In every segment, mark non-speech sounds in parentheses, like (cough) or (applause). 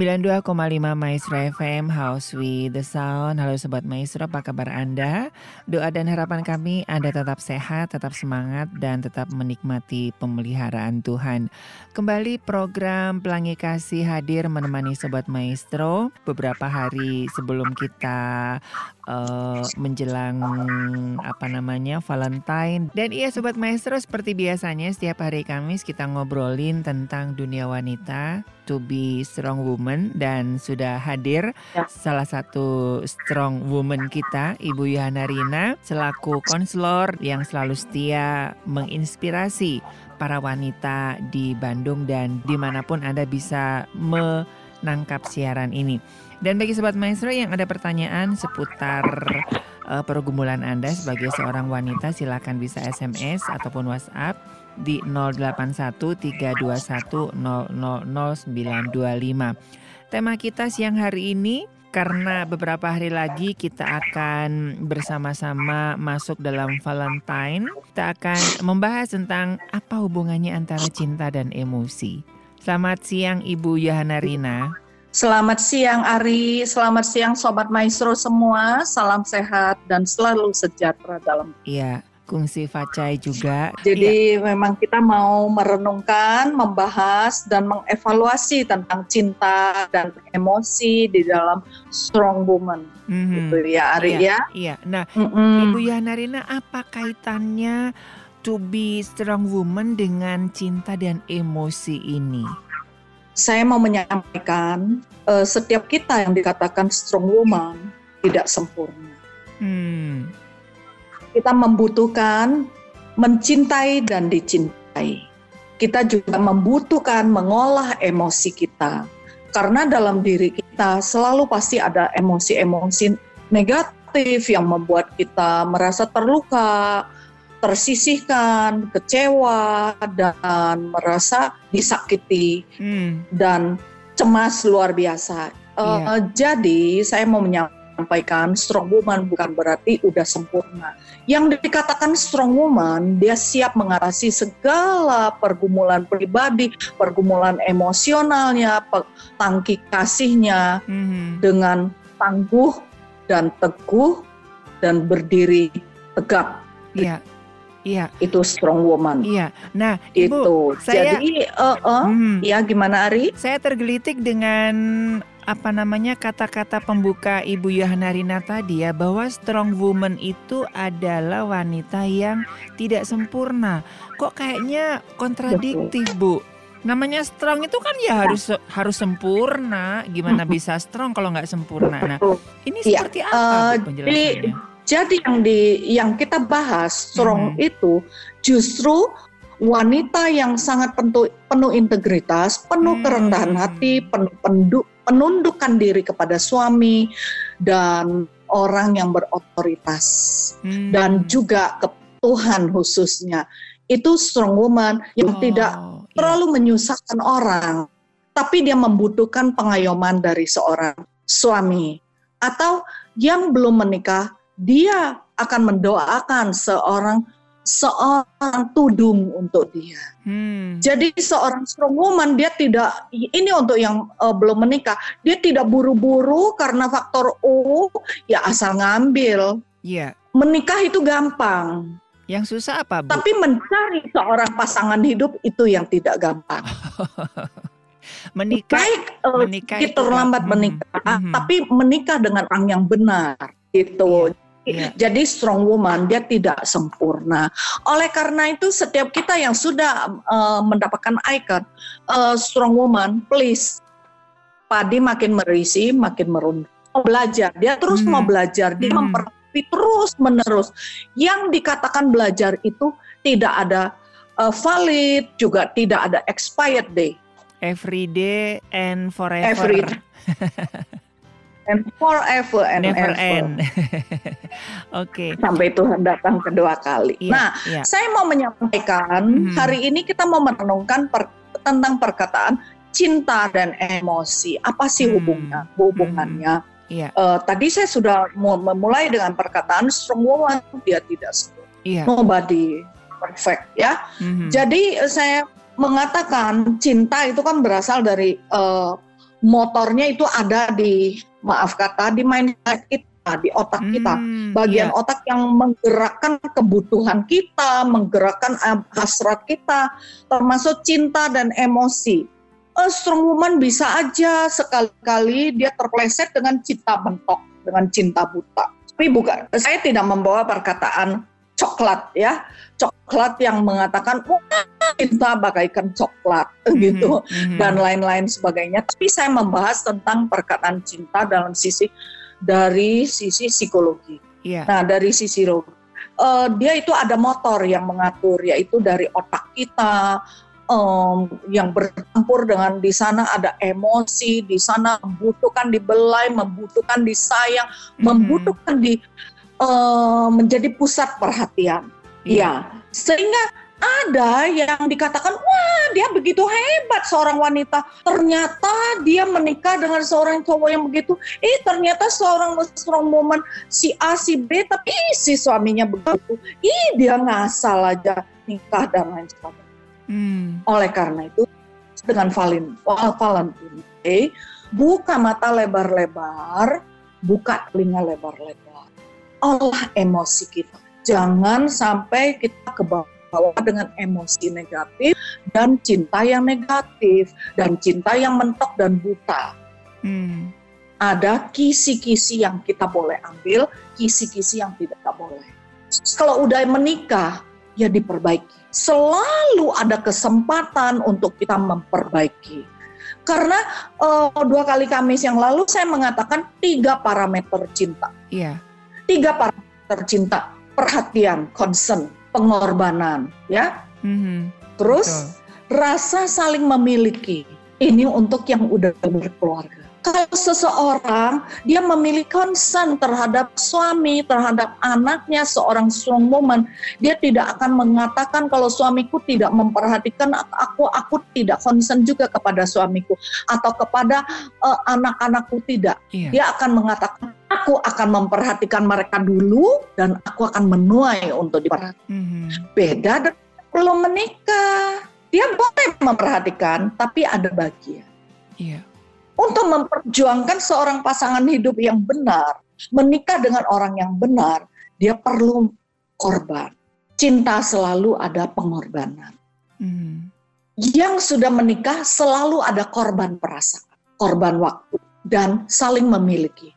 92,5 Maestro FM House with the Sound. Halo Sobat Maestro, apa kabar Anda? Doa dan harapan kami Anda tetap sehat, tetap semangat, dan tetap menikmati pemeliharaan Tuhan. Kembali program Pelangi Kasih hadir menemani Sobat Maestro beberapa hari sebelum kita eh, menjelang apa namanya Valentine. Dan iya Sobat Maestro seperti biasanya setiap hari Kamis kita ngobrolin tentang dunia wanita to be strong woman dan sudah hadir Ya. salah satu strong woman kita Ibu Yohana Rina selaku konselor yang selalu setia menginspirasi para wanita di Bandung dan di mana pun Anda bisa menangkap siaran ini. Dan bagi Sobat Maestro yang ada pertanyaan seputar eh, pergumulan Anda sebagai seorang wanita silakan bisa SMS ataupun WhatsApp di 081321000925. Tema kita siang hari ini karena beberapa hari lagi kita akan bersama-sama masuk dalam Valentine, kita akan membahas tentang apa hubungannya antara cinta dan emosi. Selamat siang Ibu Yohana Rina. Selamat siang Ari, selamat siang Sobat Maestro semua, salam sehat dan selalu sejahtera dalam. Iya, Kungsi Facai juga. Jadi memang kita mau merenungkan, membahas dan mengevaluasi tentang cinta dan emosi di dalam Strong Woman, mhm. gitu ya Ari Iya, ya. Iya. Nah, Mm-mm. Ibu Yohana Rina, apa kaitannya to be strong woman dengan cinta dan emosi ini? Saya mau menyampaikan eh, setiap kita yang dikatakan strong woman tidak sempurna. Hmm. kita membutuhkan mencintai dan dicintai. Kita juga membutuhkan mengolah emosi kita. Karena dalam diri kita selalu pasti ada emosi-emosi negatif yang membuat kita merasa terluka, tersisihkan, kecewa, dan merasa disakiti Hmm. dan cemas luar biasa. Eh, Iya. Jadi saya mau menyampaikan strong woman bukan berarti udah sempurna. Yang dikatakan strong woman, dia siap mengatasi segala pergumulan pribadi, pergumulan emosionalnya, tangki kasihnya Mhm. dengan tangguh dan teguh dan berdiri tegak. Iya. Iya, Itu strong woman. iya. Nah, Ibu, Itu. saya- Jadi, eh, eh, mhm. ya gimana Ari? saya tergelitik dengan apa namanya kata-kata pembuka Ibu Yohana Rina tadi ya bahwa strong woman itu adalah wanita yang tidak sempurna. Kok kayaknya kontradiktif, Bu? Namanya strong itu kan ya harus harus sempurna. Gimana (laughs) bisa strong kalau nggak sempurna? Nah, ini Iya, seperti apa Bu, penjelasannya? Jadi yang di yang kita bahas strong Mhm. itu justru wanita yang sangat penuh, penuh integritas, penuh Hmm. kerendahan hati, penuh pendu- penundukan diri kepada suami dan orang yang berotoritas Hmm. dan juga ke Tuhan khususnya. Itu strong woman yang Oh, tidak iya. terlalu menyusahkan orang, tapi dia membutuhkan pengayoman dari seorang suami atau yang belum menikah, dia akan mendoakan seorang seorang tudung untuk dia. Hmm. Jadi seorang strong woman dia tidak ini untuk yang eh, belum menikah, dia tidak buru-buru karena faktor U ya asal ngambil. Iya. Menikah itu gampang, Yang susah apa, Bu? tapi mencari seorang pasangan hidup itu yang tidak gampang. (laughs) Menikah Baik menikah itu terlambat kan- menikah, Mhm. tapi menikah dengan orang yang benar gitu. Iya. Jadi strong woman dia tidak sempurna. Oleh karena itu setiap kita yang sudah eh, mendapatkan icon eh, strong woman, please padi makin merisi, makin merunduk. mau belajar, dia terus Hmm. mau belajar, dia Hmm. memperbaiki terus menerus. Yang dikatakan belajar itu tidak ada uh, valid, juga tidak ada expired day. Every day and forever. Every (laughs) and forever and Never ever. end. (laughs) Oke. Sampai Tuhan datang kedua kali. Iya, Nah, iya. saya mau menyampaikan Mhm. hari ini kita mau merenungkan per- tentang perkataan cinta dan emosi. Apa sih Hmm. hubungan hubungannya? Iya. Eh, tadi saya sudah mu- memulai dengan perkataan woman dia tidak sempurna. Iya. Nobody perfect ya. Mhm. Jadi eh, saya mengatakan cinta itu kan berasal dari eh, motornya itu ada di maaf kata di mindset kita, di otak kita. Hmm, Bagian iya. otak yang menggerakkan kebutuhan kita, menggerakkan eh, hasrat kita, termasuk cinta dan emosi. A strong woman bisa aja sekali-kali dia terpleset dengan cinta bentok, dengan cinta buta. Tapi bukan, saya tidak membawa perkataan coklat ya, coklat yang mengatakan "Wah, cinta bagaikan coklat (laughs) gitu Mhm, mhm. dan lain-lain sebagainya. Tapi saya membahas tentang perkataan cinta dalam sisi dari sisi psikologi. Iya. Nah, dari sisi eh, dia itu ada motor yang mengatur, yaitu dari otak kita em, yang bercampur dengan di sana ada emosi, di sana membutuhkan dibelai, membutuhkan disayang, Mhm. membutuhkan di eh, menjadi pusat perhatian. Iya. Ya, sehingga ada yang dikatakan, wah dia begitu hebat seorang wanita. Ternyata dia menikah dengan seorang cowok yang begitu. Eh ternyata seorang strong woman si A si B, tapi si suaminya begitu. Ih dia ngasal aja nikah dan lain sebagainya. Hmm. Oleh karena itu dengan Valin, Valentine Day, buka mata lebar-lebar, buka telinga lebar-lebar. Olah emosi kita. Jangan sampai kita ke bawah dengan emosi negatif dan cinta yang negatif dan cinta yang mentok dan buta. Hmm. Ada kisi-kisi yang kita boleh ambil, kisi-kisi yang tidak boleh. Kalau udah menikah, ya diperbaiki. Selalu ada kesempatan untuk kita memperbaiki. Karena eh, dua kali Kamis yang lalu saya mengatakan tiga parameter cinta. Iya. Tiga parameter cinta. Perhatian, concern, pengorbanan. ya. Mhm. Terus Betul. rasa saling memiliki. Ini untuk yang udah berkeluarga. Kalau seseorang dia memiliki concern terhadap suami, terhadap anaknya, seorang strong woman, dia tidak akan mengatakan kalau suamiku tidak memperhatikan aku, aku tidak concern juga kepada suamiku atau kepada eh, anak-anakku tidak. Iya. Dia akan mengatakan aku akan memperhatikan mereka dulu dan aku akan menuai untuk diperhatikan Mhm. beda dengan belum menikah. Dia boleh memperhatikan, tapi ada bagian. Iya. Untuk memperjuangkan seorang pasangan hidup yang benar, menikah dengan orang yang benar, dia perlu korban. Cinta selalu ada pengorbanan. Mhm. Yang sudah menikah selalu ada korban perasaan, korban waktu, dan saling memiliki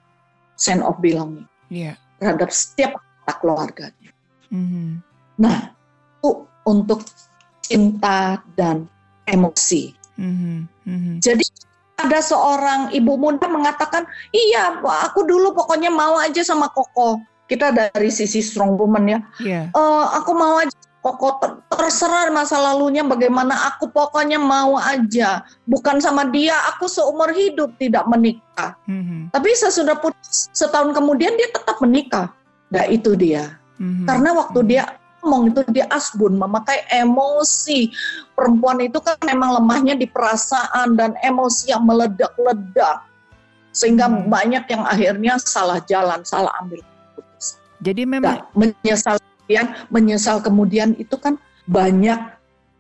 sense of belonging Iya. terhadap setiap anggota keluarganya. Mhm. Nah, itu untuk cinta dan emosi. Mhm. Mhm. Jadi ada seorang ibu muda mengatakan, iya aku dulu pokoknya mau aja sama Koko. Kita dari sisi strong woman ya, Iya. "Eh, aku mau aja Koko ter- terserah masa lalunya bagaimana aku pokoknya mau aja. Bukan sama dia, aku seumur hidup tidak menikah. Mhm. Tapi sesudah putus setahun kemudian dia tetap menikah. Nah itu dia. Mhm. Karena waktu Mhm. dia ngomong itu dia asbun, memakai emosi. Perempuan itu kan memang lemahnya di perasaan dan emosi yang meledak-ledak. Sehingga Hmm. banyak yang akhirnya salah jalan, salah ambil keputusan. Jadi memang Nah, menyesal kemudian, menyesal kemudian itu kan banyak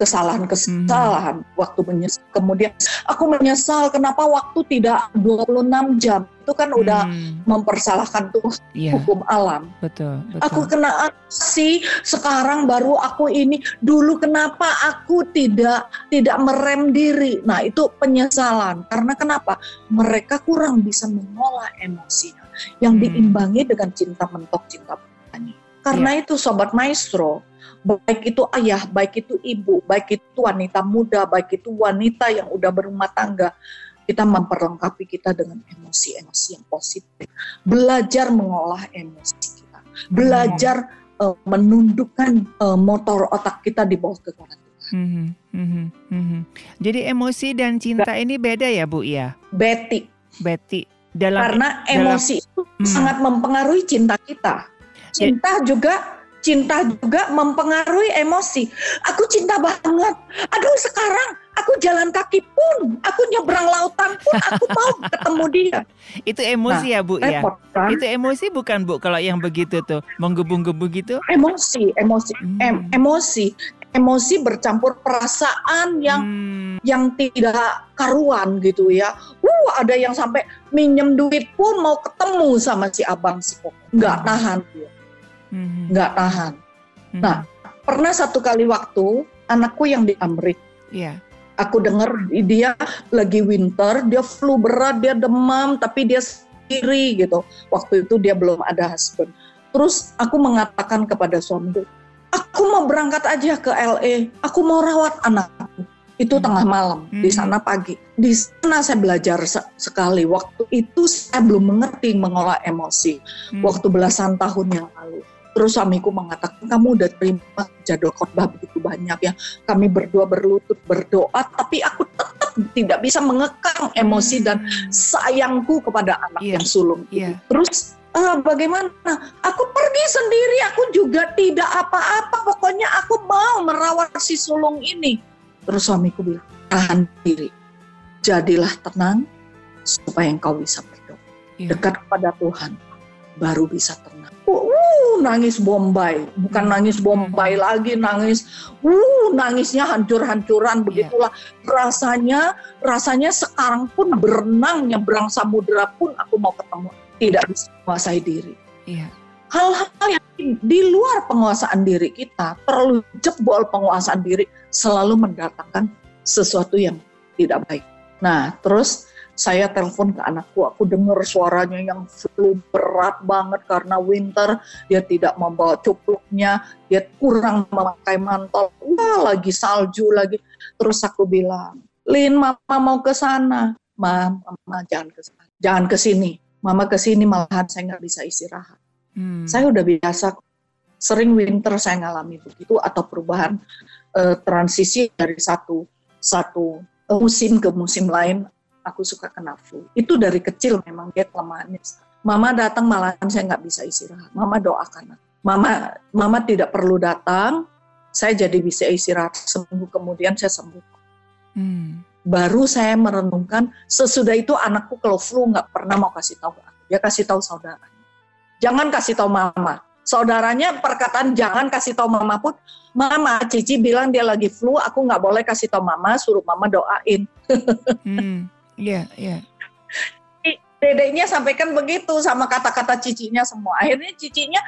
kesalahan-kesalahan waktu menyesal. Kemudian aku menyesal kenapa waktu tidak 26 jam. Itu kan udah Hmm. mempersalahkan tuh Iya, hukum alam. betul, betul. Aku kena sih sekarang baru aku ini dulu kenapa aku tidak tidak merem diri. Nah, itu penyesalan. Karena kenapa? Mereka kurang bisa mengolah emosinya yang Hmm. diimbangi dengan cinta mentok cinta bertani. Karena itu sobat maestro, baik itu ayah, baik itu ibu, baik itu wanita muda, baik itu wanita yang udah berumah tangga, kita memperlengkapi kita dengan emosi-emosi yang positif. Belajar mengolah emosi kita. Belajar uh, menundukkan uh, motor otak kita di bawah kekuatan Hmm, hmm, hmm, Jadi emosi dan cinta ini beda ya Bu ya? Betty. Betty. Dalam, Karena emosi dalam, itu hmm. sangat mempengaruhi cinta kita. Cinta ya. juga cinta juga mempengaruhi emosi. Aku cinta banget. Aduh sekarang aku jalan kaki pun, aku nyebrang lautan pun, aku mau (laughs) ketemu dia. Itu emosi nah, ya Bu ya? Kan? Itu emosi bukan Bu kalau yang begitu tuh, menggebu-gebu gitu? Emosi, emosi, hmm. em, emosi. Emosi bercampur perasaan yang hmm. yang tidak karuan gitu ya. Uh, ada yang sampai minjem duit pun mau ketemu sama si abang si kok. Nggak hmm. nahan dia mm-hmm. nggak tahan. Mm-hmm. Nah, pernah satu kali waktu anakku yang di Amerika, yeah. aku dengar dia lagi winter, dia flu berat, dia demam, tapi dia sendiri gitu. Waktu itu dia belum ada husband. Terus aku mengatakan kepada suamiku, aku mau berangkat aja ke LA, aku mau rawat anakku. Itu hmm. tengah malam, hmm. di sana pagi. Di sana saya belajar sekali. Waktu itu saya belum mengerti mengolah emosi. Hmm. Waktu belasan tahun yang lalu. Terus suamiku mengatakan, kamu udah terima jadwal khotbah begitu banyak ya. Kami berdua berlutut berdoa, tapi aku tetap tidak bisa mengekang emosi dan sayangku kepada anak yeah. yang sulung. Yeah. Terus uh, bagaimana? Aku pergi sendiri, aku juga tidak apa-apa. Pokoknya aku mau merawat si sulung ini. Terus suamiku bilang, tahan diri. Jadilah tenang supaya engkau bisa berdoa. Yeah. Dekat kepada Tuhan, baru bisa tenang. Uh, nangis Bombay, bukan nangis Bombay hmm. lagi, nangis, uh, nangisnya hancur-hancuran iya. begitulah. Yeah. Rasanya, rasanya sekarang pun berenang nyebrang samudera pun aku mau ketemu, tidak bisa menguasai diri. Yeah. Hal-hal yang di luar penguasaan diri kita, terlalu jebol penguasaan diri, selalu mendatangkan sesuatu yang tidak baik. Nah, terus saya telepon ke anakku, aku dengar suaranya yang flu berat banget karena winter, dia tidak membawa cupluknya, dia kurang memakai mantel, wah lagi salju lagi. Terus aku bilang, Lin, mama mau ke sana. Mama, mama jangan ke sana, jangan ke sini. Mama ke sini malahan saya nggak bisa istirahat. Hmm. Saya udah biasa, sering winter saya ngalami begitu atau perubahan uh, transisi dari satu satu musim ke musim lain aku suka kena flu. Itu dari kecil memang dia kelemahannya. Mama datang malah saya nggak bisa istirahat. Mama doakan. Mama mama tidak perlu datang, saya jadi bisa istirahat. Seminggu kemudian saya sembuh. Hmm. Baru saya merenungkan sesudah itu anakku kalau flu nggak pernah mau kasih tahu aku. Dia kasih tahu saudaranya. Jangan kasih tahu mama. Saudaranya perkataan jangan kasih tahu mama pun, mama Cici bilang dia lagi flu, aku nggak boleh kasih tahu mama, suruh mama doain. (laughs) hmm. Iya, iya. Dedeknya sampaikan begitu sama kata-kata cicinya semua. Akhirnya cicinya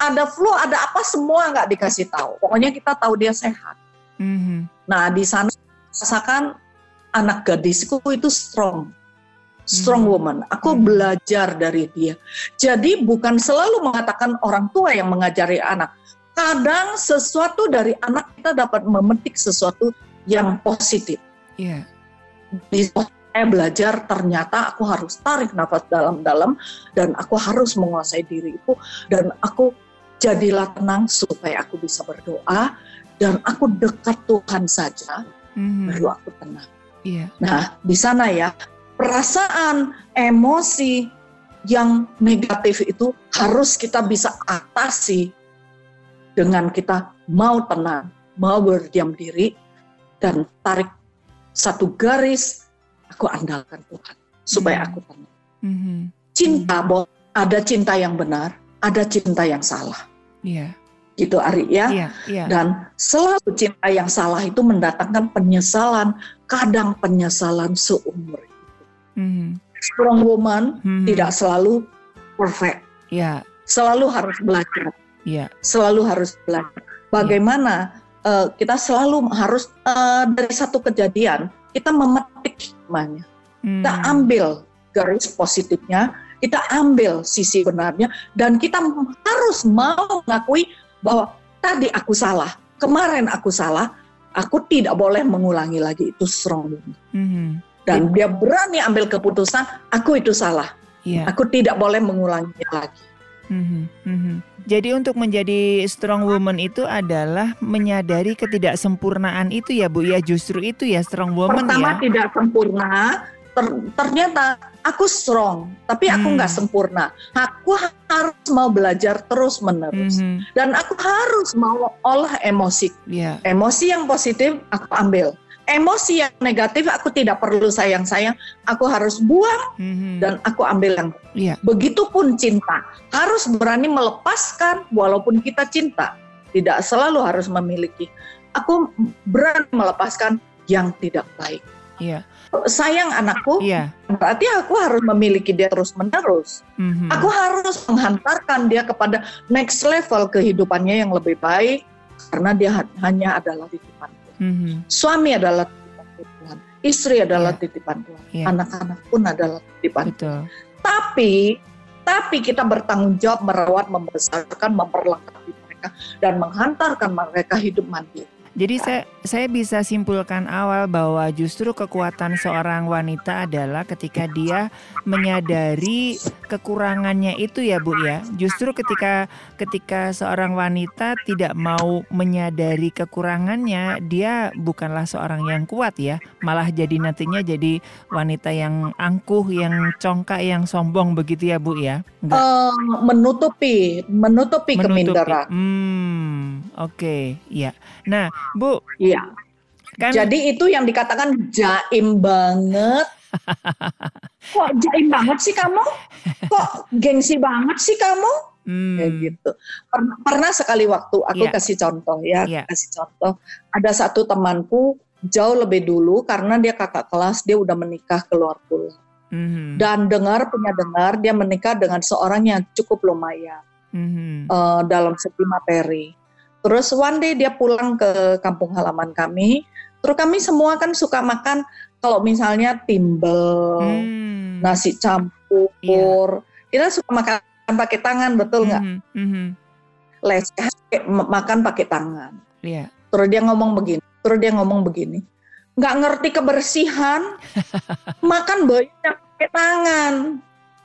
ada flu, ada apa semua nggak dikasih tahu. Pokoknya kita tahu dia sehat. Mm-hmm. Nah di sana rasakan anak gadisku itu strong, strong mm-hmm. woman. Aku mm-hmm. belajar dari dia. Jadi bukan selalu mengatakan orang tua yang mengajari anak. Kadang sesuatu dari anak kita dapat memetik sesuatu yang positif. Yeah saya belajar ternyata aku harus tarik nafas dalam-dalam dan aku harus menguasai diriku dan aku jadilah tenang supaya aku bisa berdoa dan aku dekat Tuhan saja mm-hmm. baru aku tenang. Yeah. Nah di sana ya perasaan emosi yang negatif itu harus kita bisa atasi dengan kita mau tenang, mau berdiam diri dan tarik satu garis aku andalkan Tuhan supaya mm-hmm. aku tenang. Mm-hmm. Cinta, mm-hmm. ada cinta yang benar, ada cinta yang salah. Iya. Yeah. Gitu Ari ya. Yeah, yeah. Dan selalu cinta yang salah itu mendatangkan penyesalan, kadang penyesalan seumur hidup. Mm-hmm. Strong woman mm-hmm. tidak selalu perfect. Yeah. Selalu harus belajar. Yeah. Selalu harus belajar. Bagaimana yeah. uh, kita selalu harus uh, dari satu kejadian kita memetik hikmahnya. Hmm. Kita ambil garis positifnya, kita ambil sisi benarnya, dan kita harus mau mengakui bahwa tadi aku salah, kemarin aku salah, aku tidak boleh mengulangi lagi itu strong. Hmm. dan dia berani ambil keputusan aku itu salah. Iya. Aku tidak boleh mengulanginya lagi. Mhm, mhm. Jadi untuk menjadi strong woman itu adalah menyadari ketidaksempurnaan itu ya Bu ya justru itu ya strong woman Pertama ya. tidak sempurna, ter- ternyata aku strong, tapi aku Hmm. nggak sempurna. Aku harus mau belajar terus menerus, Mhm, dan aku harus mau olah emosi. Iya. Emosi yang positif aku ambil, emosi yang negatif aku tidak perlu sayang-sayang, aku harus buang Mhm. dan aku ambil yang. Iya. Begitupun cinta, harus berani melepaskan walaupun kita cinta, tidak selalu harus memiliki. Aku berani melepaskan yang tidak baik. Iya. Sayang anakku, Iya. berarti aku harus memiliki dia terus-menerus. Mhm. Aku harus menghantarkan dia kepada next level kehidupannya yang lebih baik karena dia ha- hanya adalah titipan Mhm. Suami adalah titipan Tuhan, istri adalah Iya. titipan Tuhan, Iya. anak-anak pun adalah titipan. Betul. Tapi tapi kita bertanggung jawab merawat, membesarkan, memperlengkapi mereka dan menghantarkan mereka hidup mandiri. Jadi saya saya bisa simpulkan awal bahwa justru kekuatan seorang wanita adalah ketika dia menyadari kekurangannya itu ya Bu ya. Justru ketika ketika seorang wanita tidak mau menyadari kekurangannya, dia bukanlah seorang yang kuat ya, malah jadi nantinya jadi wanita yang angkuh, yang congkak, yang sombong begitu ya Bu ya. Enggak Eh, menutupi, menutupi, keminderan. Hmm, oke, ya. Nah, Bu, Iya. kan Jadi itu yang dikatakan jaim banget. (laughs) Kok jaim banget sih kamu? Kok gengsi banget sih kamu? hmm, Kayak gitu. Pernah, pernah sekali waktu aku Iya. kasih contoh ya, Iya. kasih contoh. Ada satu temanku jauh lebih dulu karena dia kakak kelas, dia udah menikah keluar pulau. mhm, Dan dengar punya dengar dia menikah dengan seorang yang cukup lumayan mhm, eh, dalam segi materi. Terus one day dia pulang ke kampung halaman kami. Terus kami semua kan suka makan kalau misalnya timbel, hmm, nasi campur. Kita suka makan pakai tangan, betul nggak? mhm, mhm, Leceh m- makan pakai tangan. Iya. Terus dia ngomong begini. Terus dia ngomong begini. Nggak ngerti kebersihan, (laughs) makan banyak pakai tangan,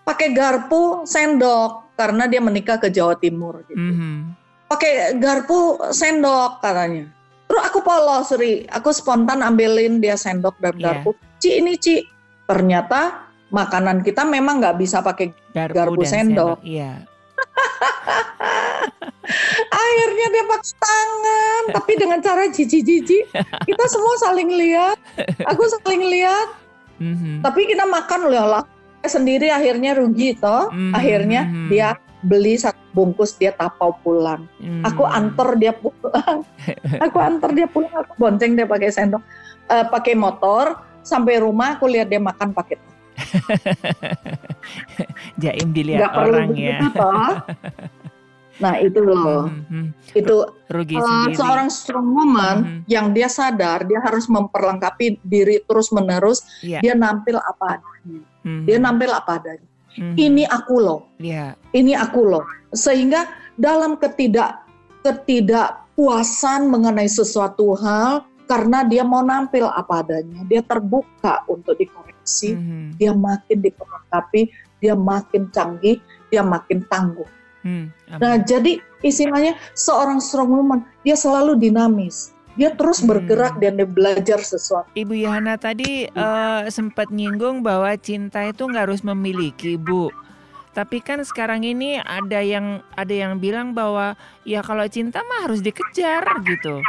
pakai garpu, sendok. Karena dia menikah ke Jawa Timur. Gitu. mhm, pakai garpu sendok katanya. Terus aku polos, Ri. Aku spontan ambilin dia sendok dan Iya. garpu. Ci ini Ci. Ternyata makanan kita memang nggak bisa pakai. Garpu, Garpu dan sendok. Iya. (laughs) Akhirnya dia pakai tangan, tapi dengan cara jijik-jijik. Kita semua saling lihat. Aku saling lihat. mhm, Tapi kita makan loh lah. Sendiri akhirnya rugi toh. Mhm, Akhirnya mhm. dia beli satu bungkus dia tapau pulang. mhm. aku antar dia pulang (laughs) aku antar dia pulang aku bonceng dia pakai sendok eh, pakai motor sampai rumah aku lihat dia makan pakai (laughs) Jaim dilihat perlu orang ya. begitu toh (laughs) nah itu loh Mhm, itu Rugi sendiri. seorang strong woman Mhm. yang dia sadar dia harus memperlengkapi diri terus menerus Iya. dia nampil apa adanya Mhm, dia nampil apa adanya mhm, ini aku loh Iya. ini aku loh. Sehingga dalam ketidak ketidakpuasan mengenai sesuatu hal karena dia mau nampil apa adanya, dia terbuka untuk dikoreksi, mhm, dia makin diperlengkapi, dia makin canggih, dia makin tangguh. hmm. Nah, jadi istilahnya seorang strong woman, dia selalu dinamis. Dia terus Hmm. bergerak dan dia belajar sesuatu. Ibu Yohana tadi eh, sempat nyinggung bahwa cinta itu nggak harus memiliki, Bu. Tapi kan sekarang ini ada yang ada yang bilang bahwa ya kalau cinta mah harus dikejar gitu.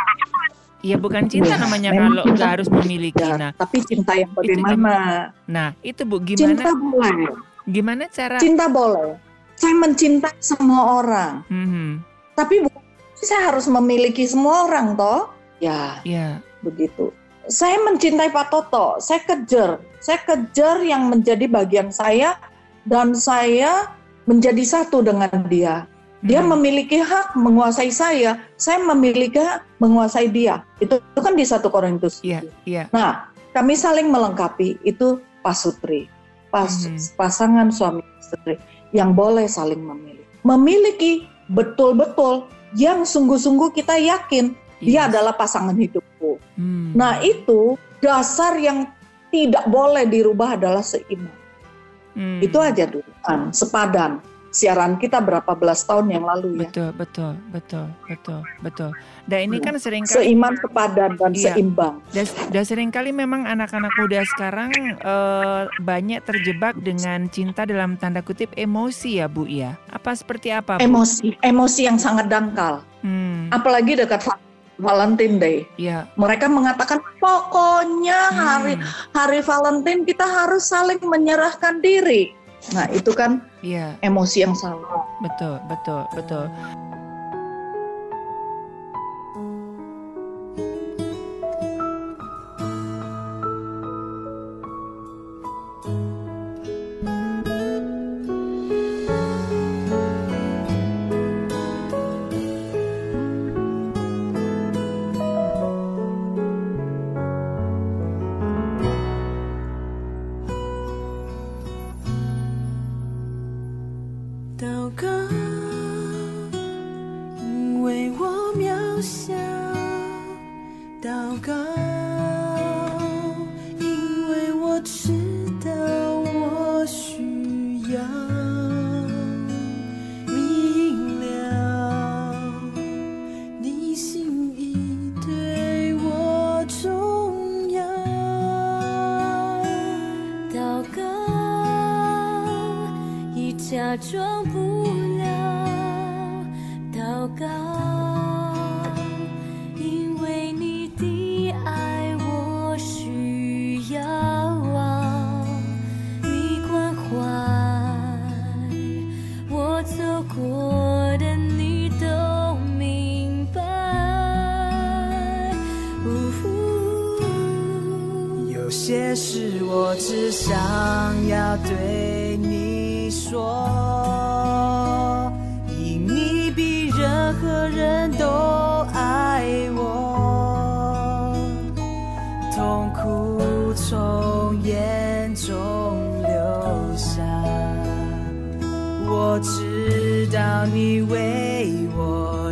Ya bukan cinta Ya, namanya kalau cinta nggak harus memiliki. Ya, Nah, tapi cinta yang bagaimana? nah itu Bu Cinta gimana boleh. gimana cara Cinta boleh. Saya mencintai semua orang. Mhm, Tapi bukan saya harus memiliki semua orang toh. Ya, ya. begitu. Saya mencintai Pak Toto, saya kejar. Saya kejar yang menjadi bagian saya dan saya menjadi satu dengan dia. Dia mhm, memiliki hak menguasai saya, saya memiliki hak menguasai dia. Itu, itu kan di satu Korintus. Iya, iya. Nah, kami saling melengkapi itu pasutri, pas, Mhm. pasangan suami istri yang boleh saling memilih. Memiliki betul-betul yang sungguh-sungguh kita yakin dia Yes. adalah pasangan hidupku. Hmm, Nah, itu dasar yang tidak boleh dirubah adalah seiman. Hmm. Itu aja dulu, kan, sepadan. Siaran kita berapa belas tahun yang lalu ya. Betul, betul, betul, betul, betul. Dan ini kan sering Seiman, sepadan, dan Iya. seimbang. dan, dan sering kali memang anak-anak muda sekarang eh, banyak terjebak dengan cinta dalam tanda kutip emosi ya Bu ya. Apa seperti apa Bu? Emosi, emosi yang sangat dangkal. Hmm, Apalagi dekat Valentine Day. ya. Mereka mengatakan pokoknya hari Hmm, hari Valentine kita harus saling menyerahkan diri. Nah, itu kan Iya, emosi yang salah. betul, betul, betul.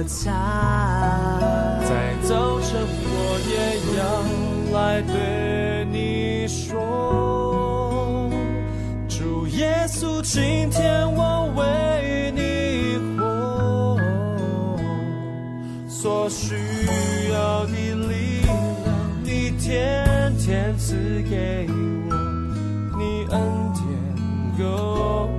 在早晨，我也要来对你说，主耶稣，今天我为你活，所需要的力量，你天天赐给我，你恩典够。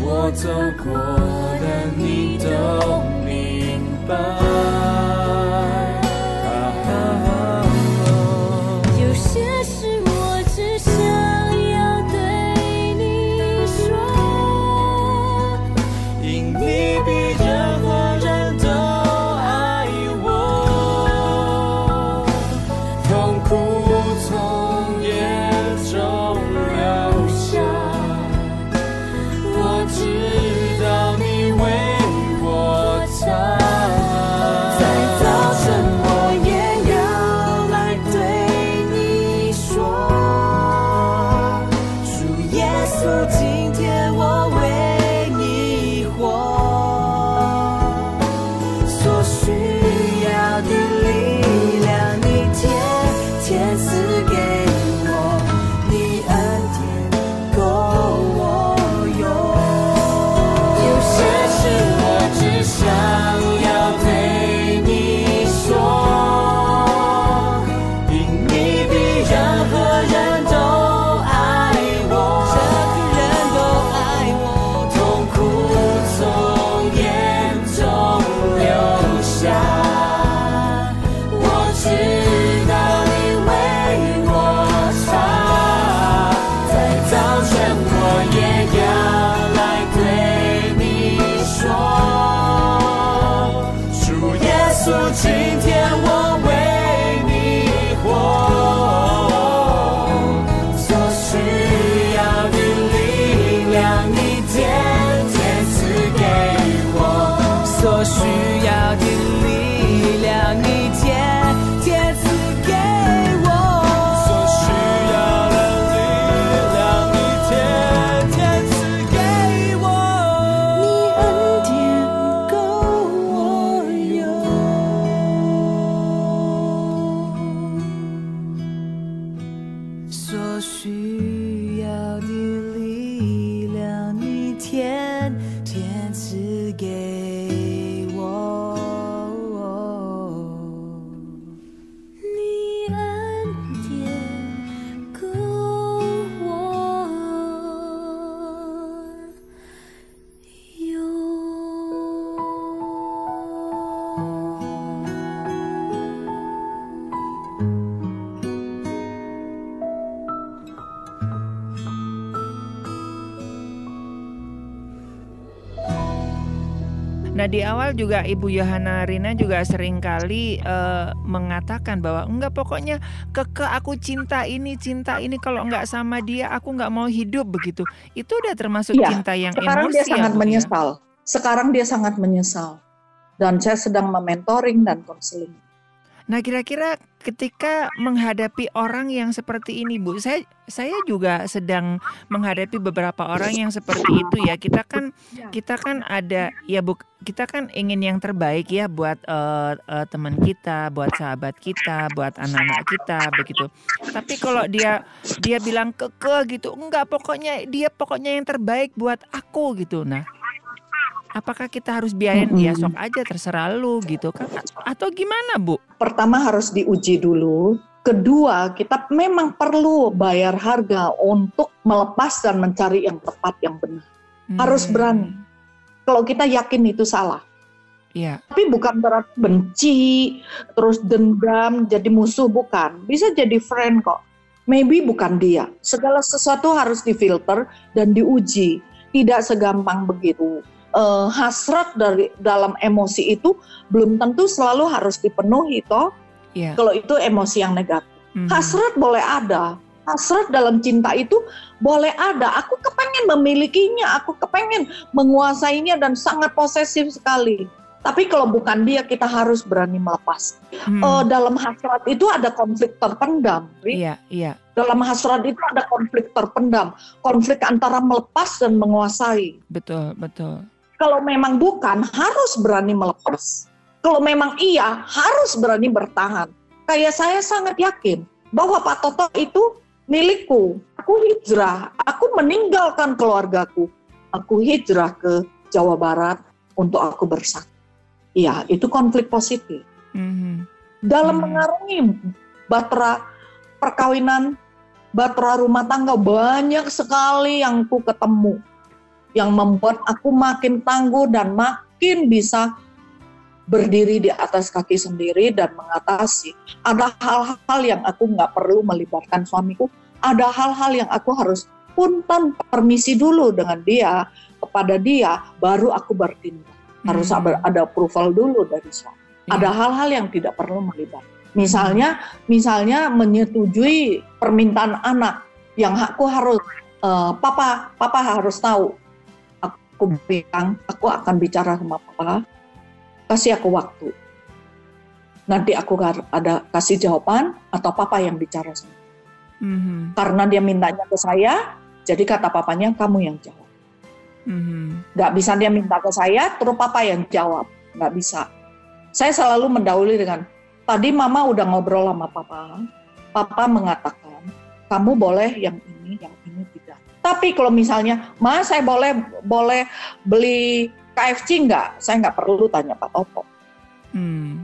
我走过的，你都明白。yeah. Juga Ibu Yohana Rina juga sering kali eh, mengatakan bahwa enggak pokoknya keke aku cinta ini cinta ini kalau enggak sama dia aku enggak mau hidup begitu. Itu udah termasuk Iya, cinta yang Sekarang emosi dia sangat ya, Bu, ya? menyesal. Sekarang dia sangat menyesal. Dan saya sedang mementoring dan konseling. Nah kira-kira ketika menghadapi orang yang seperti ini Bu, saya saya juga sedang menghadapi beberapa orang yang seperti itu ya. Kita kan kita kan ada ya Bu, kita kan ingin yang terbaik ya buat eh, eh, teman kita, buat sahabat kita, buat anak-anak kita begitu. Tapi kalau dia dia bilang keke gitu, enggak pokoknya dia pokoknya yang terbaik buat aku gitu. Nah, apakah kita harus biayain ya Mm-mm. sok aja terserah lu gitu kan atau gimana Bu? Pertama harus diuji dulu. Kedua, kita memang perlu bayar harga untuk melepas dan mencari yang tepat, yang benar. Harus Hmm, berani. Kalau kita yakin itu salah. Iya. Tapi bukan berarti benci, terus dendam, jadi musuh, bukan. Bisa jadi friend kok. Maybe bukan dia. Segala sesuatu harus difilter dan diuji. Tidak segampang begitu. Eh, hasrat dari dalam emosi itu belum tentu selalu harus dipenuhi toh. Iya. Kalau itu emosi yang negatif. Mhm. Hasrat boleh ada. Hasrat dalam cinta itu boleh ada. Aku kepengen memilikinya, aku kepengen menguasainya dan sangat posesif sekali. Tapi kalau bukan dia, kita harus berani melepas. Hmm. Eh, dalam hasrat itu ada konflik terpendam. Iya, iya. Dalam hasrat itu ada konflik terpendam. Konflik antara melepas dan menguasai. Betul, betul. Kalau memang bukan, harus berani melepas. Kalau memang iya, harus berani bertahan. Kayak saya sangat yakin bahwa Pak Toto itu milikku. Aku hijrah, aku meninggalkan keluargaku. Aku hijrah ke Jawa Barat untuk aku bersatu. Iya, itu konflik positif. Mhm. Dalam Hmm. mengarungi batra perkawinan, batra rumah tangga banyak sekali yang ku ketemu yang membuat aku makin tangguh dan makin bisa berdiri di atas kaki sendiri dan mengatasi. Ada hal-hal yang aku nggak perlu melibatkan suamiku. Ada hal-hal yang aku harus punten permisi dulu dengan dia kepada dia, baru aku bertindak. Harus Hmm. ada approval dulu dari suami. Iya. Ada hal-hal yang tidak perlu melibatkan. Misalnya, misalnya menyetujui permintaan anak yang aku harus, eh, papa, papa harus tahu. Aku bilang, aku akan bicara sama papa, kasih aku waktu. Nanti aku ada kasih jawaban atau papa yang bicara sama. Mhm. Karena dia mintanya ke saya, jadi kata papanya kamu yang jawab. Mhm. Nggak bisa dia minta ke saya, terus papa yang jawab. Nggak bisa. Saya selalu mendahului dengan, tadi mama udah ngobrol sama papa, papa mengatakan, kamu boleh yang ini, yang. Tapi kalau misalnya, ma saya boleh boleh beli KFC nggak? Saya nggak perlu tanya Pak Toto. Hmm.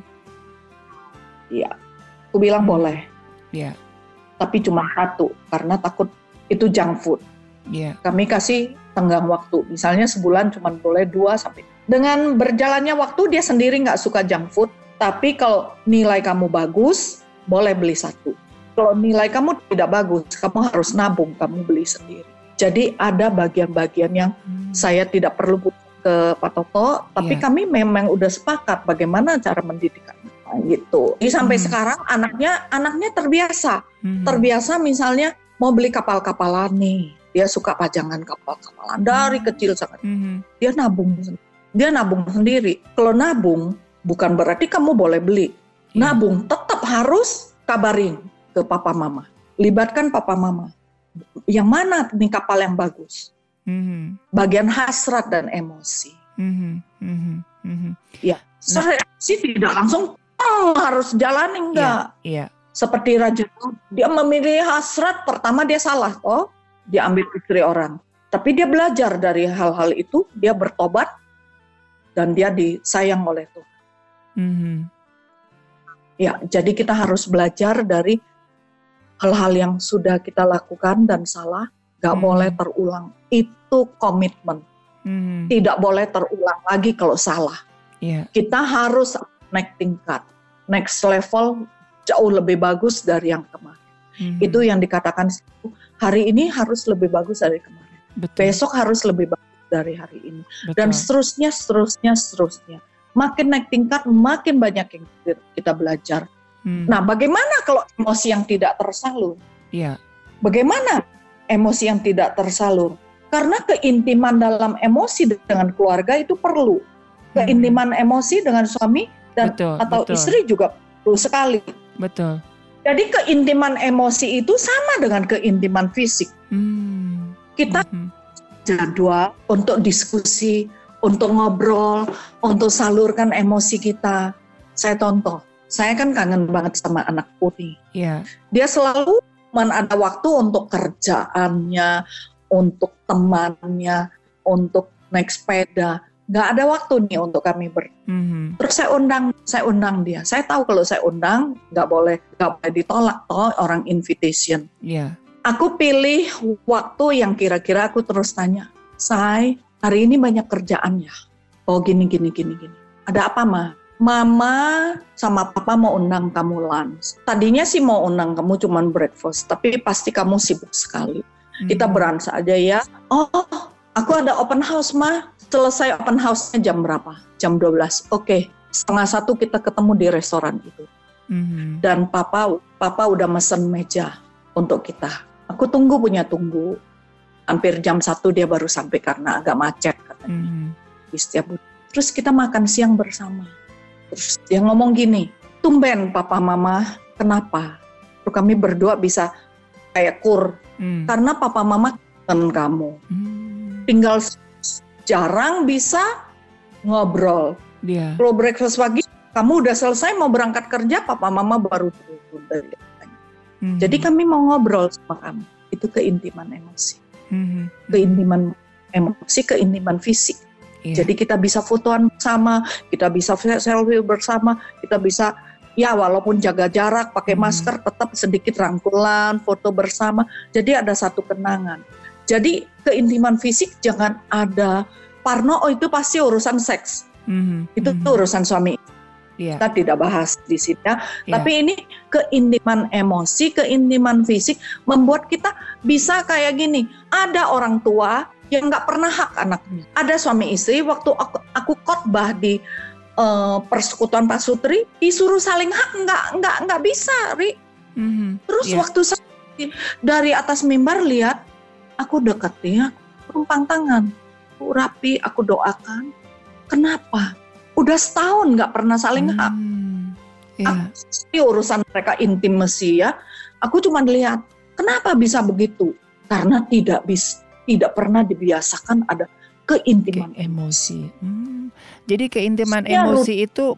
Iya, aku bilang boleh, Iya, tapi cuma satu, karena takut itu junk food. iya. kami kasih tenggang waktu. Misalnya sebulan cuma boleh dua sampai. Dengan berjalannya waktu dia sendiri nggak suka junk food, tapi kalau nilai kamu bagus boleh beli satu. Kalau nilai kamu tidak bagus, kamu harus nabung, kamu beli sendiri. Jadi ada bagian-bagian yang Hmm. saya tidak perlu ke Pak Toto, tapi Iya. kami memang udah sepakat bagaimana cara mendidik anak. Nah, gitu. Jadi sampai Hmm. sekarang anaknya anaknya terbiasa Mhm. terbiasa misalnya mau beli kapal-kapalan nih dia suka pajangan kapal-kapalan dari Hmm. kecil sangat Mhm. dia nabung dia nabung sendiri kalau nabung bukan berarti kamu boleh beli Iya. nabung tetap harus kabarin ke papa mama libatkan papa mama yang mana nih kapal yang bagus Mhm. bagian hasrat dan emosi Mhm. Mhm. Mhm. ya saya sih tidak langsung oh, harus jalani enggak Iya. seperti Raja dia memilih hasrat pertama dia salah oh dia ambil istri orang tapi dia belajar dari hal-hal itu dia bertobat dan dia disayang oleh Tuhan. Mhm. Ya, jadi kita harus belajar dari hal-hal yang sudah kita lakukan dan salah, nggak Hmm. boleh terulang. Itu komitmen. Mhm. Tidak boleh terulang lagi kalau salah. Iya. Kita harus naik tingkat, next level jauh lebih bagus dari yang kemarin. Mhm. Itu yang dikatakan hari ini harus lebih bagus dari kemarin. betul. Besok harus lebih bagus dari hari ini. betul. Dan seterusnya, seterusnya, seterusnya. Makin naik tingkat, makin banyak yang kita belajar. Mhm. Nah, bagaimana kalau emosi yang tidak tersalur? Iya. Bagaimana emosi yang tidak tersalur? Karena keintiman dalam emosi dengan keluarga itu perlu. Keintiman emosi dengan suami dan Betul, atau betul. istri juga perlu sekali. Betul. Jadi keintiman emosi itu sama dengan keintiman fisik. Hmm. Kita Mhm. jadwal untuk diskusi, untuk ngobrol, untuk salurkan emosi kita. Saya contoh, saya kan kangen banget sama anakku nih. Iya. Dia selalu cuman ada waktu untuk kerjaannya, untuk temannya, untuk naik sepeda. Nggak ada waktu nih untuk kami ber. Mhm. Terus saya undang, saya undang dia. Saya tahu kalau saya undang nggak boleh, nggak boleh ditolak toh orang invitation. Iya. Aku pilih waktu yang kira-kira aku terus tanya, Say, hari ini banyak kerjaan ya? Oh gini, gini, gini, gini. Ada apa, Ma? Mama sama Papa mau undang kamu lunch. Tadinya sih mau undang kamu cuman breakfast, tapi pasti kamu sibuk sekali. Kita Mhm. berans aja ya. Oh, aku ada open house, Ma. Selesai open house-nya jam berapa? Jam 12. Oke, setengah satu kita ketemu di restoran itu Mhm. dan papa papa udah mesen meja untuk kita. Aku tunggu punya tunggu. Hampir jam satu dia baru sampai karena agak macet katanya Mhm. di setiap Terus kita makan siang bersama. Terus dia ngomong gini, tumben papa mama, kenapa? Terus kami berdua bisa kayak kur Mhm. karena papa mama kangen kamu. Mhm. Tinggal jarang bisa ngobrol. Iya. Kalau breakfast pagi kamu udah selesai mau berangkat kerja, papa mama baru turun dari Mhm. Jadi kami mau ngobrol sama kamu. Itu keintiman emosi. Mhm. Keintiman emosi, keintiman fisik. Iya. Jadi kita bisa fotoan bersama, kita bisa selfie bersama, kita bisa ya walaupun jaga jarak, pakai Hmm. masker, tetap sedikit rangkulan, foto bersama. Jadi ada satu kenangan. Jadi keintiman fisik jangan ada Parno, oh itu pasti urusan seks. Mhm. Itu Mhm. urusan suami. Iya. Kita tidak bahas di sini ya. Iya. Tapi ini keintiman emosi, keintiman fisik membuat kita bisa kayak gini. Ada orang tua yang nggak pernah hak anaknya. Ada suami istri waktu aku, aku khotbah di eh, persekutuan Pak Sutri disuruh saling hak nggak nggak nggak bisa, Ri. Mhm. Terus Iya. waktu saya dari atas mimbar lihat aku dekatnya tumpang tangan, aku rapi, aku doakan. Kenapa? Udah setahun nggak pernah saling hak. Hmm. Iya. Ini urusan mereka intimasi ya. Aku cuma lihat kenapa bisa begitu? Karena tidak bis, tidak pernah dibiasakan ada keintiman emosi. Hmm. Jadi keintiman Ya, emosi itu.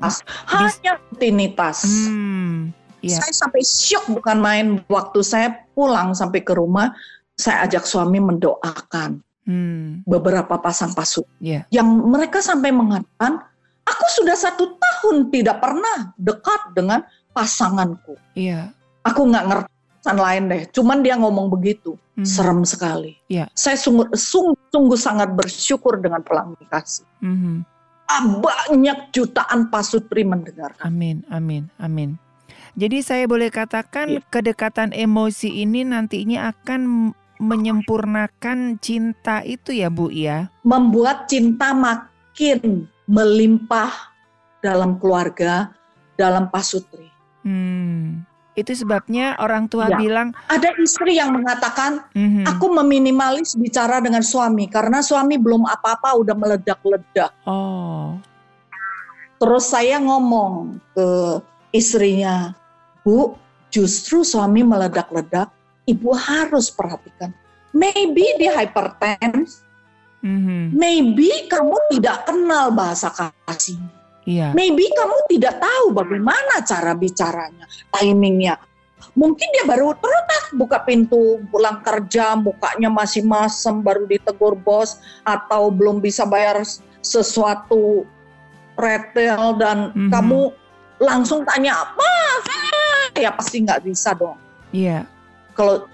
Hanya rutinitas. hmm, iya. Saya sampai syok bukan main waktu saya pulang sampai ke rumah, saya ajak suami mendoakan Hmm, beberapa pasang pasuk Iya. yang mereka sampai mengatakan, aku sudah satu tahun tidak pernah dekat dengan pasanganku. iya. Aku nggak ngerti urusan lain deh, cuman dia ngomong begitu, Mhm. serem sekali. Iya. Saya sungguh, sungguh, sungguh sangat bersyukur dengan pelangi kasih. Ah, Banyak jutaan pasutri mendengarkan. Amin, amin, amin. Jadi saya boleh katakan Iya. kedekatan emosi ini nantinya akan menyempurnakan cinta itu ya Bu ya. Membuat cinta makin melimpah dalam keluarga, dalam pasutri. Hmm. Itu sebabnya orang tua Ya. bilang, Ada istri yang mengatakan, "Mhm. aku meminimalis bicara dengan suami karena suami belum apa-apa udah meledak-ledak. oh, Terus saya ngomong ke istrinya, Bu, justru suami meledak-ledak, ibu harus perhatikan. Maybe dia hypertense, mhm. maybe kamu tidak kenal bahasa kasih. Iya, Maybe kamu tidak tahu bagaimana cara bicaranya, timingnya. Mungkin dia baru terletak buka pintu pulang kerja, mukanya masih masem, baru ditegur bos, atau belum bisa bayar sesuatu retail dan Mhm. kamu langsung tanya apa? Ya pasti nggak bisa dong. Iya. Kalau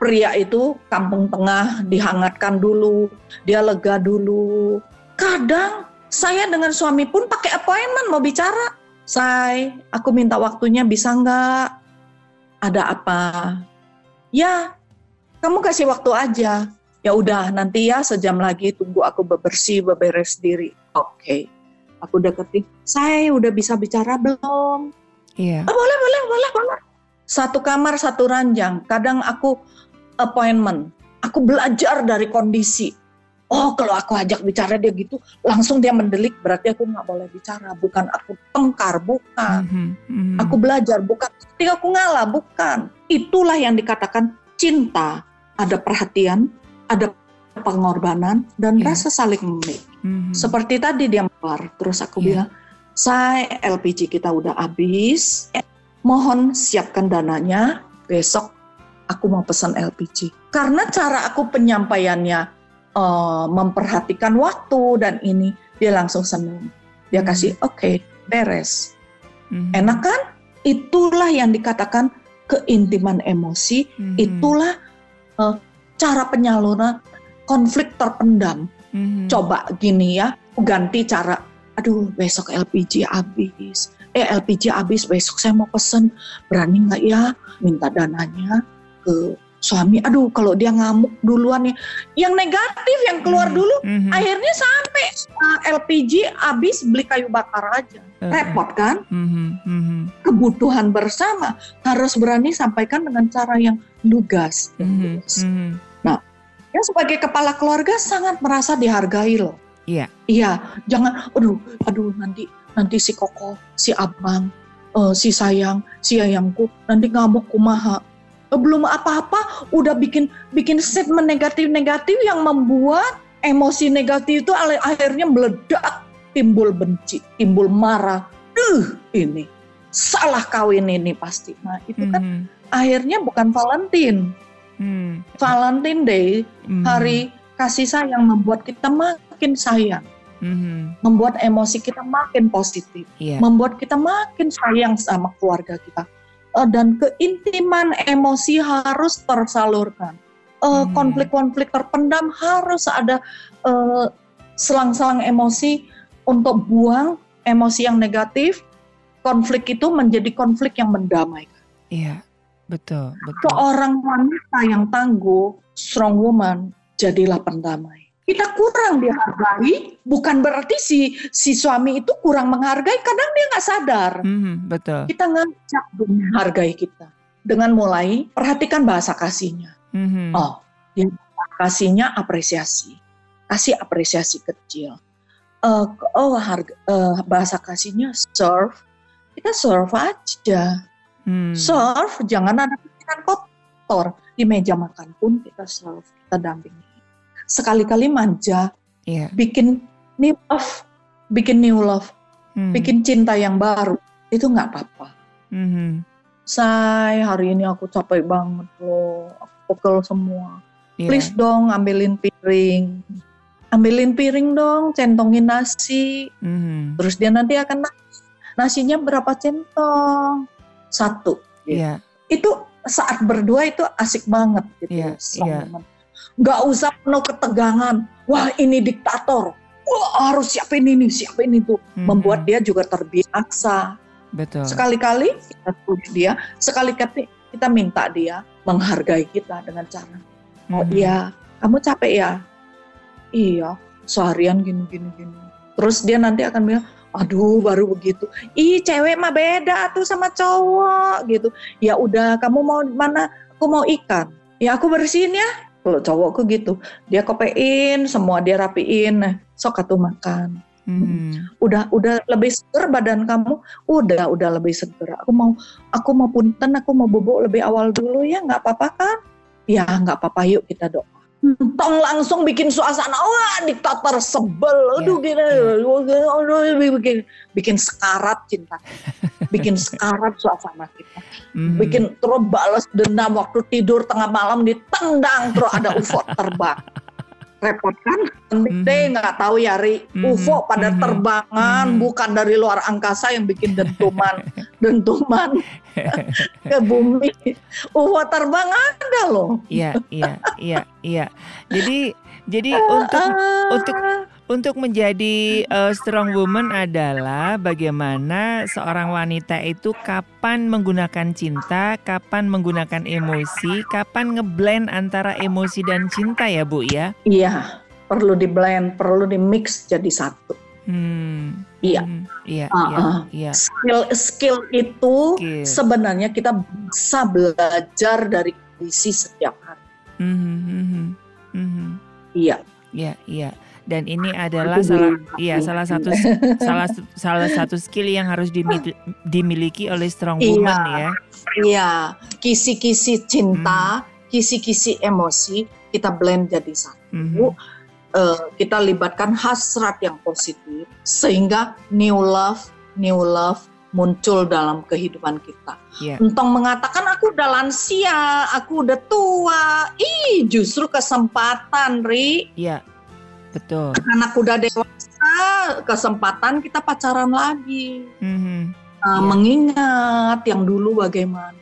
pria itu kampung tengah dihangatkan dulu, dia lega dulu. Kadang saya dengan suami pun pakai appointment mau bicara. Say, aku minta waktunya bisa nggak? Ada apa? Ya, kamu kasih waktu aja. Ya udah, nanti ya sejam lagi tunggu aku bebersih, beberes diri. Oke, aku deketin. Saya udah bisa bicara belum? Iya. Oh, boleh, boleh, boleh, boleh. Satu kamar, satu ranjang. Kadang aku appointment. Aku belajar dari kondisi. Oh, kalau aku ajak bicara dia gitu, langsung dia mendelik. Berarti aku nggak boleh bicara. Bukan aku tengkar, bukan. Mhm, mhm. Aku belajar, bukan ketika aku ngalah, bukan. Itulah yang dikatakan cinta. Ada perhatian, ada pengorbanan, dan Iya. rasa saling memiliki. Mhm. Seperti tadi dia keluar, terus aku Iya. bilang, saya LPG kita udah habis, Eh, mohon siapkan dananya, besok aku mau pesan LPG. Karena cara aku penyampaiannya eh, memperhatikan waktu dan ini, dia langsung senang. Dia Hmm. kasih, oke, beres. Mhm. Enak kan? Itulah yang dikatakan keintiman emosi, Mhm. itulah eh, cara penyaluran konflik terpendam Mhm. coba gini ya, ganti cara. Aduh, besok LPG habis. Eh, LPG habis, besok saya mau pesen. Berani nggak ya minta dananya ke suami? Aduh, kalau dia ngamuk duluan ya. Yang negatif yang keluar Mhm. dulu, Mhm. akhirnya sampai uh, LPG habis beli kayu bakar aja. Eh, Repot kan? mhm, mhm, Kebutuhan bersama harus berani sampaikan dengan cara yang lugas. mhm, mhm. Ya sebagai kepala keluarga sangat merasa dihargai loh. Iya. Iya, jangan aduh, aduh nanti nanti si Koko, si Abang, eh, si sayang, si ayangku nanti ngamuk kumaha. Belum apa-apa udah bikin bikin statement negatif-negatif yang membuat emosi negatif itu akhirnya meledak, timbul benci, timbul marah. Duh, ini salah kawin ini pasti. Nah, itu kan Mhm, akhirnya bukan Valentine. mhm, Valentine Day mhm, hari kasih sayang membuat kita makin sayang, mhm. membuat emosi kita makin positif, Iya. membuat kita makin sayang sama keluarga kita. Eh, dan keintiman emosi harus tersalurkan. Eh, Hmm. Konflik-konflik terpendam harus ada eh, selang-selang emosi untuk buang emosi yang negatif. Konflik itu menjadi konflik yang mendamaikan. Iya. Betul, betul. Seorang wanita yang tangguh, strong woman, jadilah pendamai. Kita kurang dihargai, bukan berarti si si suami itu kurang menghargai. Kadang dia nggak sadar. Mhm, betul. Kita ngajak menghargai kita dengan mulai perhatikan bahasa kasihnya. Mhm, Oh, dia kasihnya apresiasi, kasih apresiasi kecil. Eh, oh, harga, eh, bahasa kasihnya serve. Kita serve aja. mhm. Serve, jangan ada pikiran kotor. Di meja makan pun kita serve, kita dampingi. Sekali-kali manja, Iya. bikin new love, bikin new love, Mhm, bikin cinta yang baru. Itu nggak apa-apa. mhm. Say, hari ini aku capek banget loh. Aku pegel semua. Iya. Please dong ambilin piring. Ambilin piring dong, centongin nasi. Mhm. Terus dia nanti akan nasi. Nasinya berapa centong? Satu. Iya. itu saat berdua itu asik banget gitu Iya, strong iya. woman. Nggak usah penuh ketegangan. Wah ini diktator. Wah harus siapin ini siapin itu. Mhm. membuat dia juga terbiasa. Betul. sekali-kali kita tulis dia sekali-kali kita minta dia menghargai kita dengan cara oh Mhm. iya kamu capek ya? Iya seharian gini gini gini. Terus dia nanti akan bilang aduh baru begitu. Ih cewek mah beda tuh sama cowok gitu. Ya udah kamu mau mana? Aku mau ikan. Ya aku bersihin ya kalau cowokku gitu dia kopein semua dia rapiin. Nah sok atuh makan. Mhm. udah udah lebih seger badan kamu? Udah udah lebih seger. Aku mau aku mau punten aku mau bobok lebih awal dulu ya nggak apa-apa kan? Ya nggak apa-apa yuk kita doa tong langsung bikin suasana. Wah diktator sebel. Aduh Ya, gini aduh, bikin bikin sekarat cinta. (laughs) Bikin sekarat suasana kita. Mhm. bikin terus balas dendam waktu tidur tengah malam ditendang terus ada UFO terbang repot kan Mhm. deh nggak tahu ya Ri Mhm. UFO pada Mhm. terbangan Mhm. bukan dari luar angkasa yang bikin dentuman (laughs) dentuman (laughs) ke bumi UFO terbang ada loh Iya, iya, iya, iya. Jadi jadi untuk untuk untuk menjadi uh, strong woman adalah bagaimana seorang wanita itu kapan menggunakan cinta, kapan menggunakan emosi, kapan ngeblend antara emosi dan cinta ya, Bu ya. iya perlu di blend perlu di mix jadi satu Hmm. Iya. hmm, Iya, Ah, iya, ah. iya. skill skill itu Skill. sebenarnya kita bisa belajar dari kondisi setiap hari Mhm, mhm, mhm. iya Iya, iya. Dan ini adalah salah iya salah satu (laughs) salah salah satu skill yang harus dimi- dimiliki oleh strong Iya. woman ya. iya kisi-kisi cinta kisi-kisi emosi kita blend jadi satu Mhm. eh, kita libatkan hasrat yang positif sehingga new love new love muncul dalam kehidupan kita. Iya. Entong mengatakan aku udah lansia, aku udah tua. Ih, justru kesempatan, Ri. Iya. Betul. Anak udah dewasa, kesempatan kita pacaran lagi. Mhm. Uh, Iya. Mengingat yang dulu bagaimana.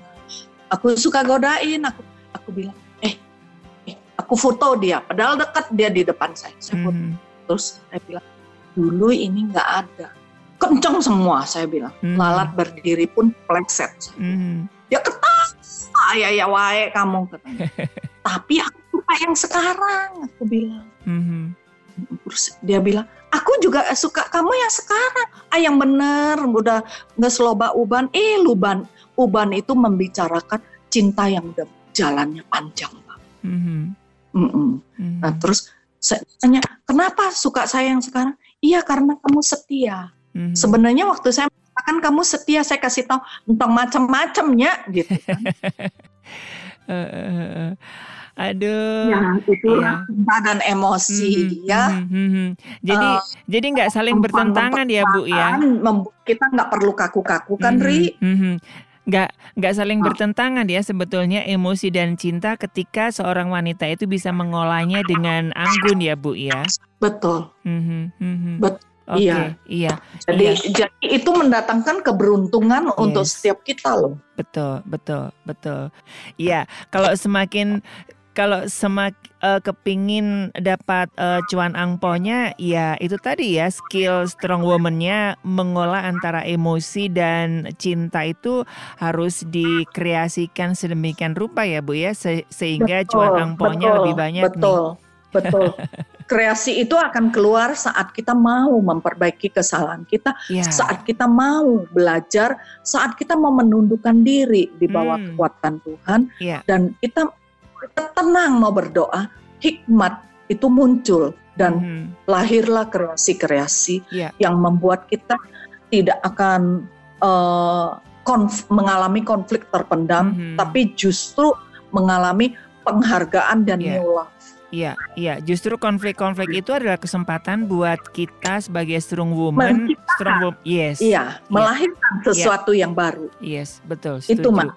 Aku suka godain, aku aku bilang, eh, eh, aku foto dia. Padahal dekat dia di depan saya. Saya foto. Mhm. Terus saya bilang, dulu ini nggak ada. Kenceng semua, saya bilang. Mhm. Lalat berdiri pun pleset. Mhm. Dia ketawa, ya ya wae kamu. (laughs) Tapi aku suka yang sekarang, aku bilang. Mhm. Terus dia bilang, aku juga suka kamu yang sekarang. Ah yang bener, udah nggak seloba uban. Eh luban, uban itu membicarakan cinta yang udah jalannya panjang. Bang. Mhm. Mm-mm. Mhm. Nah terus saya tanya, kenapa suka saya yang sekarang? Iya karena kamu setia. Mhm. Sebenarnya waktu saya mengatakan kamu setia, saya kasih tahu tentang macam-macamnya gitu. kan. (laughs) Eh, eh, eh. Aduh. ya itu iya. cinta dan emosi Mhm, ya. mhm, mhm. Jadi Eh, jadi nggak saling bertentangan ya Bu ya. Kita nggak perlu kaku-kaku kan, Mhm, Ri? mhm. Nggak nggak saling Ah. bertentangan ya sebetulnya emosi dan cinta ketika seorang wanita itu bisa mengolahnya dengan anggun ya Bu ya. Betul. Mhm, mhm. Bet- Oke, iya. iya, Jadi, jadi itu mendatangkan keberuntungan untuk Yes. setiap kita loh. betul, betul, betul. Iya, kalau semakin kalau semak eh, kepingin dapat eh, cuan angponya, ya itu tadi ya skill strong woman-nya mengolah antara emosi dan cinta itu harus dikreasikan sedemikian rupa ya Bu ya, se- sehingga cuan angponya betul, lebih banyak nih. Betul, betul. (laughs) Kreasi itu akan keluar saat kita mau memperbaiki kesalahan kita, Iya. saat kita mau belajar, saat kita mau menundukkan diri di bawah Hmm. kekuatan Tuhan, Iya. dan kita tenang mau berdoa, hikmat itu muncul dan Mhm. lahirlah kreasi-kreasi Iya. yang membuat kita tidak akan eh, konf- mengalami konflik terpendam, Mhm. tapi justru mengalami penghargaan dan Iya. new love. Iya, iya. Justru konflik-konflik itu adalah kesempatan buat kita sebagai strong woman, strong woman. Yes, Iya, melahirkan sesuatu yang baru. yes, betul. Itu setuju.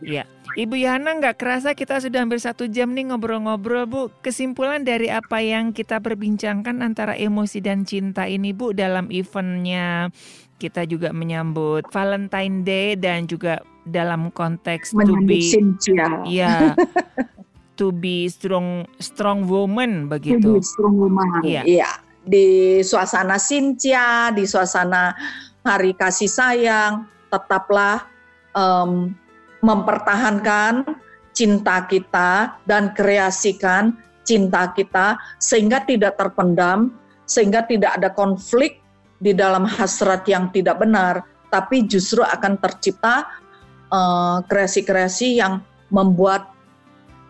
Maksud. Ibu Yana nggak kerasa kita sudah hampir satu jam nih ngobrol-ngobrol Bu. Kesimpulan dari apa yang kita perbincangkan antara emosi dan cinta ini Bu dalam eventnya kita juga menyambut Valentine Day dan juga dalam konteks to be Cynthia. ya (laughs) to be strong strong woman begitu. Jadi strong woman. Iya. Iya. Di suasana Cynthia, di suasana hari kasih sayang, tetaplah em, mempertahankan cinta kita dan kreasikan cinta kita sehingga tidak terpendam, sehingga tidak ada konflik di dalam hasrat yang tidak benar, tapi justru akan tercipta eh, kreasi-kreasi yang membuat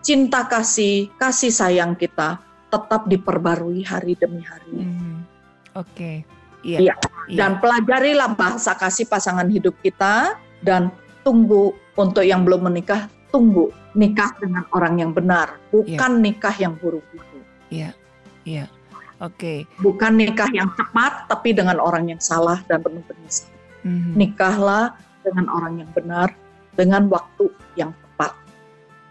cinta kasih, kasih sayang kita tetap diperbarui hari demi hari. Mhm. Oke. Iya. Iya. Iya. Dan pelajarilah bahasa kasih pasangan hidup kita dan tunggu untuk yang belum menikah, tunggu nikah dengan orang yang benar, bukan nikah yang buru-buru. Iya. Iya. Oke. Bukan nikah yang cepat tapi dengan orang yang salah dan penuh penyesalan. Mhm. Nikahlah dengan orang yang benar dengan waktu yang tepat.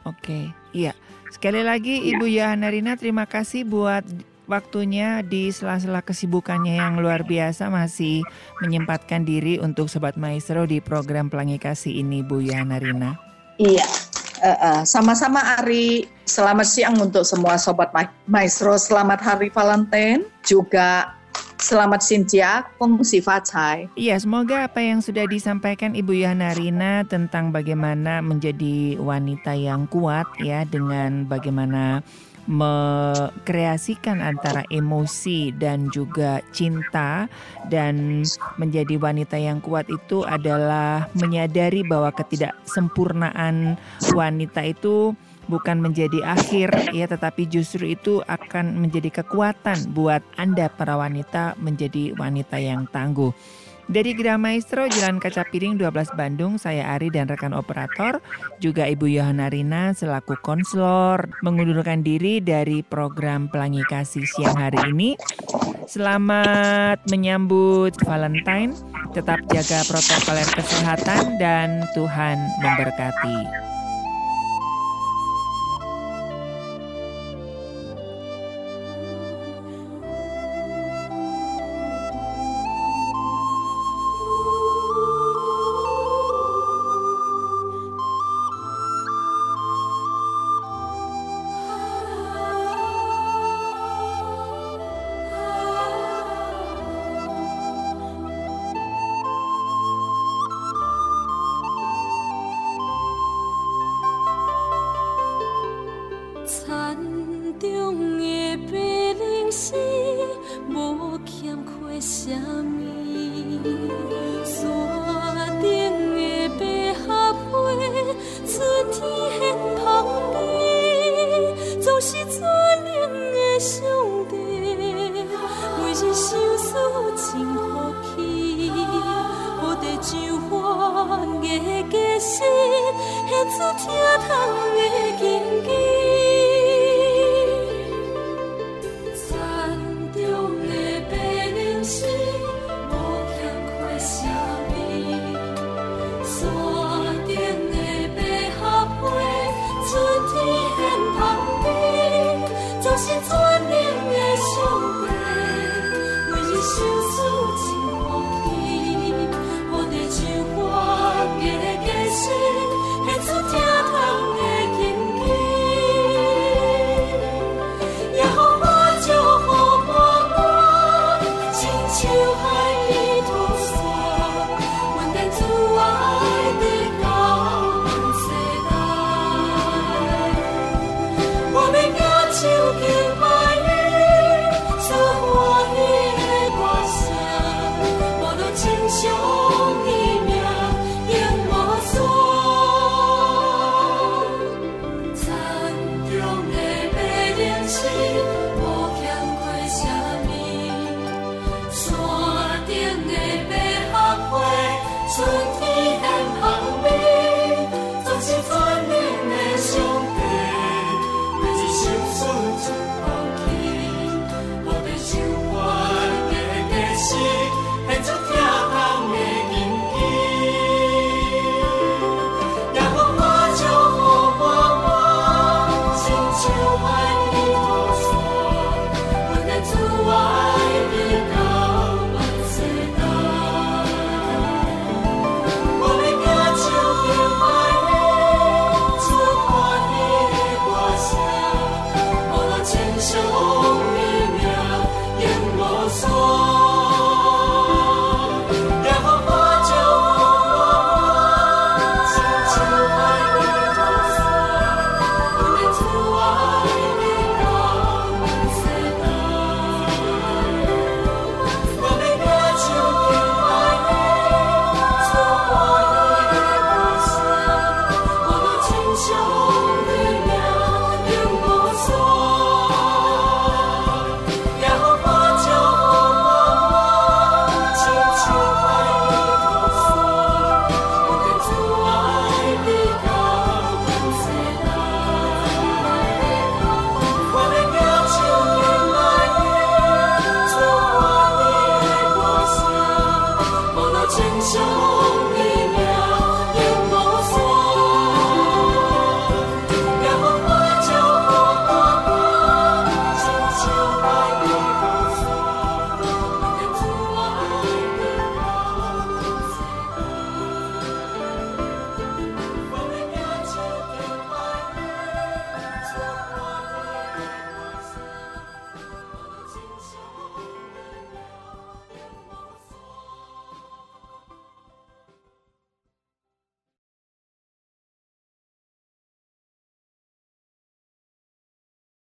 Oke, iya. Sekali lagi Ibu Yohana Rina terima kasih buat waktunya di sela-sela kesibukannya yang luar biasa masih menyempatkan diri untuk Sobat Maestro di program Pelangi Kasih ini Bu Yohana Rina. Iya, uh, uh, sama-sama Ari. Selamat siang untuk semua Sobat Ma Maestro. Selamat Hari Valentine. Juga Selamat Sintia, Kong Sifat Chai. Iya, semoga apa yang sudah disampaikan Ibu Yana Rina tentang bagaimana menjadi wanita yang kuat ya dengan bagaimana mekreasikan antara emosi dan juga cinta dan menjadi wanita yang kuat itu adalah menyadari bahwa ketidaksempurnaan wanita itu bukan menjadi akhir ya tetapi justru itu akan menjadi kekuatan buat Anda para wanita menjadi wanita yang tangguh. Dari Gerah Maestro Jalan Kaca Piring 12 Bandung, saya Ari dan rekan operator, juga Ibu Yohana Rina selaku konselor mengundurkan diri dari program Pelangi Kasih siang hari ini. Selamat menyambut Valentine, tetap jaga protokol kesehatan dan Tuhan memberkati.